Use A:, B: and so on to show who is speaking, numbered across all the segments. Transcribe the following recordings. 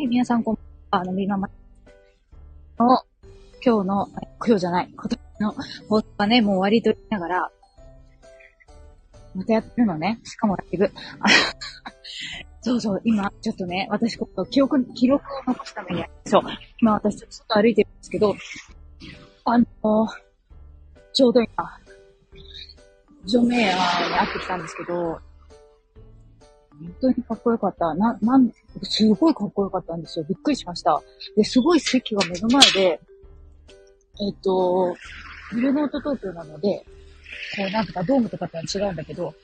A: はい、皆さんこんばんは。あの、みままの、今日の、今日じゃない、今年の放送はね、もう終わりと言いながら、またやってるのね。しかもライブ。そうそう、今、ちょっとね、私、こう、記憶、記録を残すために、そう、今私、ちょっと外歩いてるんですけど、あのちょうど今、ジョメアに会ってきたんですけど、本当にかっこよかった。な、なん、すごいかっこよかったんですよ。びっくりしました。で、すごい席が目の前で、えっ、と、ブルーノート東京なので、こう、なんとかドームとかとは違うんだけど、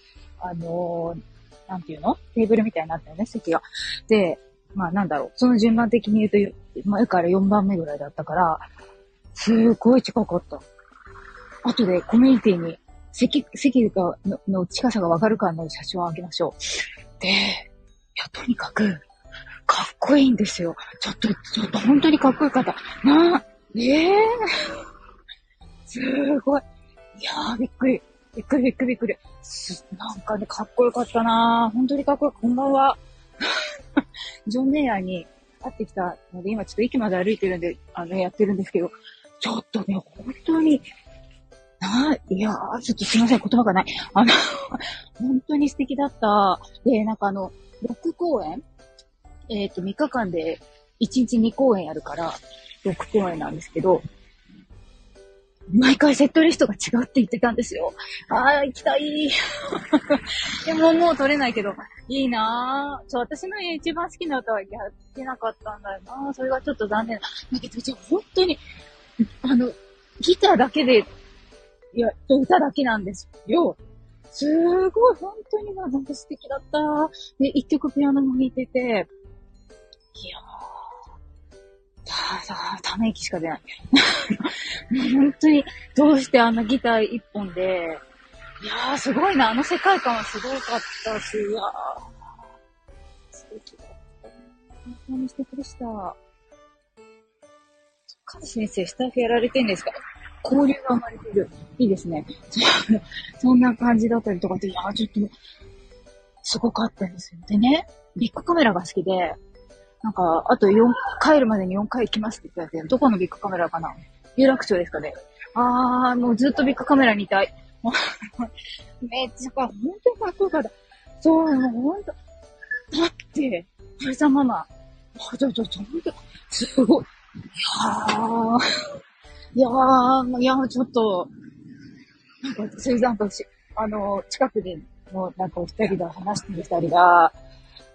A: あのー、なんていうの？テーブルみたいになったよね、席が。で、まあなんだろう。その順番的に言うと、前から4番目ぐらいだったから、すごい近かった。後でコミュニティに席、席がのの近さがわかるかの写真をあげましょう。で、いや、とにかく、かっこいいんですよ。ちょっと、ちょっと本当にかっこよかった。なええー、すごい。いやー、びっくり。びっくりびっくりびっくり。すなんかね、かっこよかったな本当にかっこよかった。こんばんは。ジョン・メイヤーに会ってきたので、今ちょっと駅まで歩いてるんで、あの、やってるんですけど、ちょっとね、本当に、な、いやー、ちょっとすいません、言葉がない。あの 本当に素敵だった。で、なんかあの、6公演？えっ、ー、と、3日間で1日2公演やるから、6公演なんですけど、毎回セットリストが違うって言ってたんですよ。ああ、行きたい。でももう撮れないけど、いいなぁ。そう、私の一番好きな歌はやってなかったんだよなそれがちょっと残念だけど、じゃあ本当に、あの、ギターだけでいや、歌だけなんですよ。すごい、本当になんか素敵だった。で、一曲ピアノも弾いてて、いやー、ただ、ため息しか出ない。本当に、どうしてあのギター一本で、いやー、すごいな。あの世界観はすごかったし、いやー、素敵だった。本当に素敵でした。カズ先生、スタッフやられてんですか？交流が生まれてる。いいですね。そんな感じだったりとかって、いや、ちょっと、すごかったんですよ。でね、ビッグカメラが好きで、なんか、あと4、帰るまでに4回行きますって言ってたどこのビッグカメラかな？有楽町ですかね。あー、もうずっとビッグカメラにいたい。めっちゃか、本当にかっこよかった。そう、もうほんと。だって、はるさんママ。あ、ちょ、ちょ、ちょ、ほんと、すごい。いやー。いやー、いやー、ちょっと、なんか、水産とし、あの、近くでもうなんかお二人で話してる二人が、あ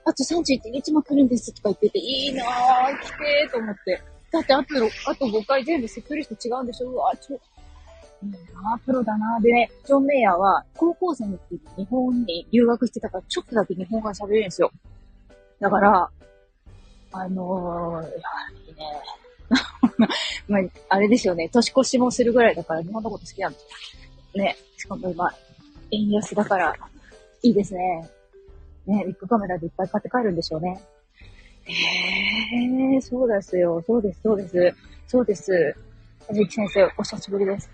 A: と31日も来るんですとか言ってて、いいなー、来てーと思って。だってあと、あと5回全部セットリスト違うんでしょ？うわ、ちょ、いいなプロだなでね、ジョン・メイヤーは高校生の時に日本に留学してたから、ちょっとだけ日本語が喋れるんですよ。だから、あのー、や、いいね。まあ、あれですよね。年越しもするぐらいだから日本のこと好きなんですよ。ね。しかも今、円安だから、いいですね。ね、ビッグカメラでいっぱい買って帰るんでしょうね。ええー、そうですよ。そうです、そうです。そうです。藤木先生、お久しぶりです。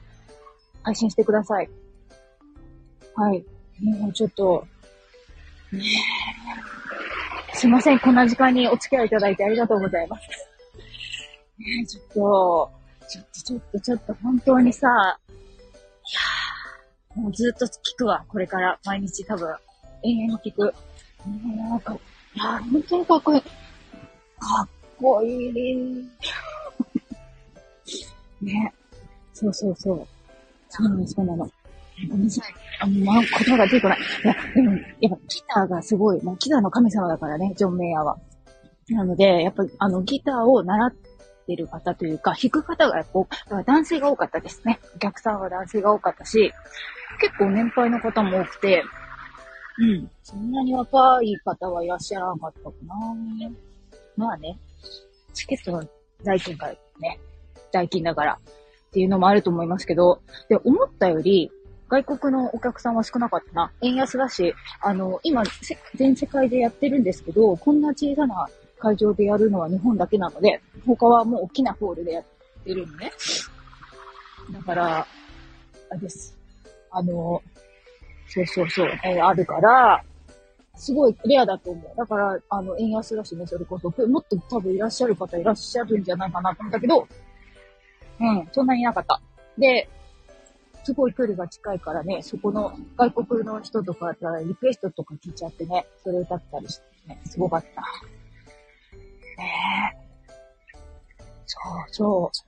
A: 配信してください。はい。もうちょっと、ねすいません。こんな時間にお付き合いいただいてありがとうございます。ねちょっと、ちょっと、ちょっと、ちょっと、本当にさ、いやー、もうずっと聞くわ、これから。毎日多分、永遠に聞く。なんか、いやー、本当にかっこいい。かっこいい。ね。そうそうそう。そうなの、そうなの。ごめんなさい。あの、まあ、言葉が出てこない。いや、でも、やっぱギターがすごい、もうギターの神様だからね、ジョン・メイヤーは。なので、やっぱ、あの、ギターを習っってる方というか、弾く方がこう、男性が多かったですね。お客さんは男性が多かったし、結構年配の方も多くて、うん。そんなに若い方はいらっしゃらなかったかな。まあね、チケットの代金からね、代金だからっていうのもあると思いますけど、で、思ったより、外国のお客さんは少なかったな。円安だし、あの、今、全世界でやってるんですけど、こんな小さな会場でやるのは日本だけなので、他はもう大きなホールでやってるのね。だから、あれです。あの、そうそうそう、えー、あるから、すごいレアだと思う。だから、あの、円安だしね、それこそ。もっと多分いらっしゃる方いらっしゃるんじゃないかなと思ったけど、うん、そんなになかった。で、すごい距離が近いからね、そこの外国の人とかからリクエストとか聞いちゃってね、それ歌ったりしてね、すごかった。ねえ。そうそう。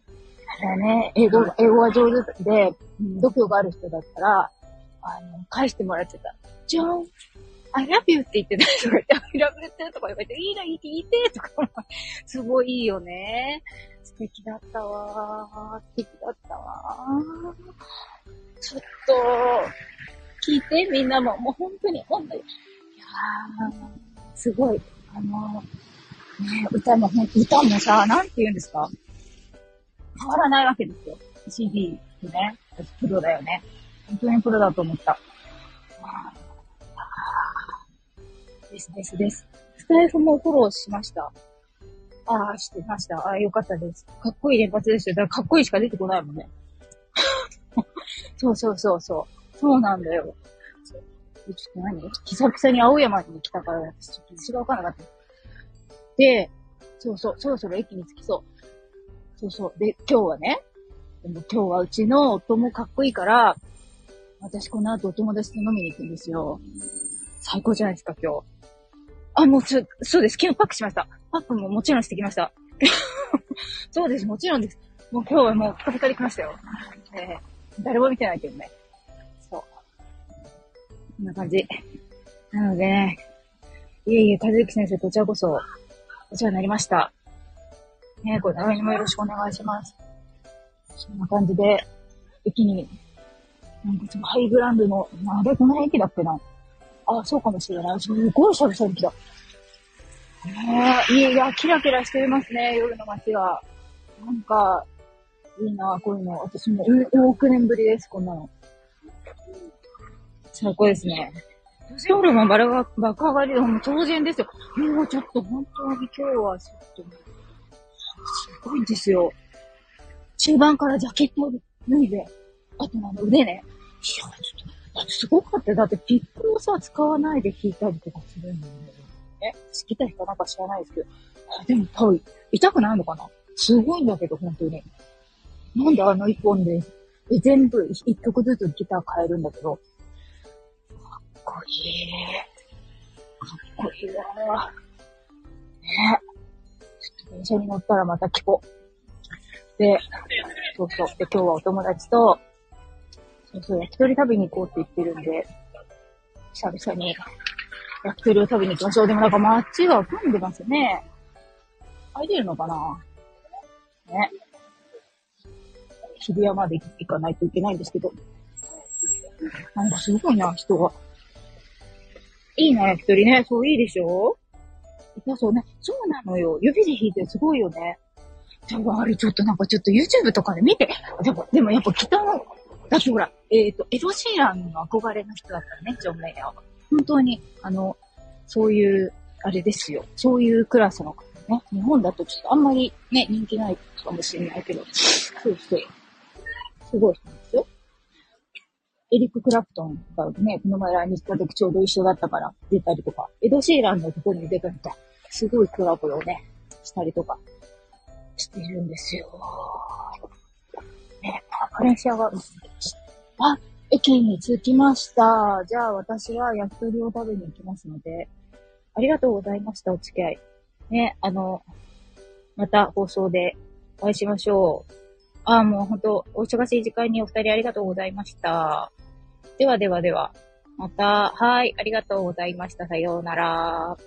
A: だね、英語、英語が上手で、度胸がある人だったら、あの、返してもらってた。じゃん I love you って言ってたりとか言って、I love you ってとか言われて、いいな、いいて、とか、すごいいいよね。素敵だったわ素敵だったわちょっと、聞いて、みんなも。もう本当に、本当に。いやー、すごい。あのね、歌も、歌もさ、なんて言うんですか？変わらないわけですよ。CD ね。プロだよね。本当にプロだと思った。ですですです。スタイフもフォローしました。ああ、してました。ああ、よかったです。かっこいい連発ですよ。だからかっこいいしか出てこないもんね。そうそうそうそう。そうなんだよ。ちょっと何？久々に青山に来たから、私ちょっと道がわかなかった。で、そうそう、そろそろ駅に着きそう。そうそう。で、今日はね、でも今日はうちの夫もかっこいいから、私この後お友達と飲みに行くんですよ。最高じゃないですか、今日。あ、もうちょ、そうです。昨日パックしました。パックももちろんしてきました。そうです、もちろんです。もう今日はもうピカピカで来ましたよ。えー、誰も見てないけどね。そう。こんな感じ。なのでね、いえいえ、和之先生、こちらこそ、お世話になりました。ねこれ来にもよろしくお願いします。そんな感じで、駅に、なんかそのハイグランドの、あれこの駅だっけなあ、そうかもしれない。すごい久々に来た。ねえ、いいや、キラキラしてますね、夜の街が。なんか、いいな、こういうの。私も億年ぶりです、こんなの。最高ですね。年夜もバラが爆上がりで、もう当然ですよ。もうちょっと本当に今日はちょっと、すごいんですよ。中盤からジャケットを脱いで、あとあの腕ね。いや、ちょっと、すごかった。だってピックをさ、使わないで弾いたりとかするんだよね。好きた人なんか知らないですけど。あでも多分、痛くないのかなすごいんだけど、本当に。なんであの一本で、全部一曲ずつギター変えるんだけど。かっこいい。かっこいいわ。ねちょっと。電車に乗ったらまた聞こう。で、そうそう。で、今日はお友達と、そうそう、焼き鳥食べに行こうって言ってるんで、久々に焼き鳥を食べに行きましょう。でもなんか街が混んでますね。空いてるのかなね。日比谷まで行かないといけないんですけど。なんかすごいな、人が。いいな、焼き鳥ね。そういいでしょ？そうそうね。そうなのよ。指で弾いてすごいよね。でもあれちょっとなんかちょっと YouTube とかで見て。でも、でもやっぱ北の、だってほら、えっ、ー、と、エド・シーランの憧れの人だったらね、ジョン・メイヤーは。本当に、あの、そういう、あれですよ。そういうクラスの方ね。日本だとちょっとあんまりね、人気ないかもしれないけど、そうそう。すごい人ですよ。エリック・クラプトンがね、この前来日した時ちょうど一緒だったから出たりとか、エド・シーランのとこに出たりとか、すごいコラボをね、したりとかしてるんですよ。ね、バレンシアが、あ、駅に着きました。じゃあ私は焼き鳥を食べに行きますので、ありがとうございました、お付き合い。ね、あの、また放送でお会いしましょう。あ、もう本当お忙しい時間にお二人ありがとうございました。ではではでは、また、はい、ありがとうございました。さようなら。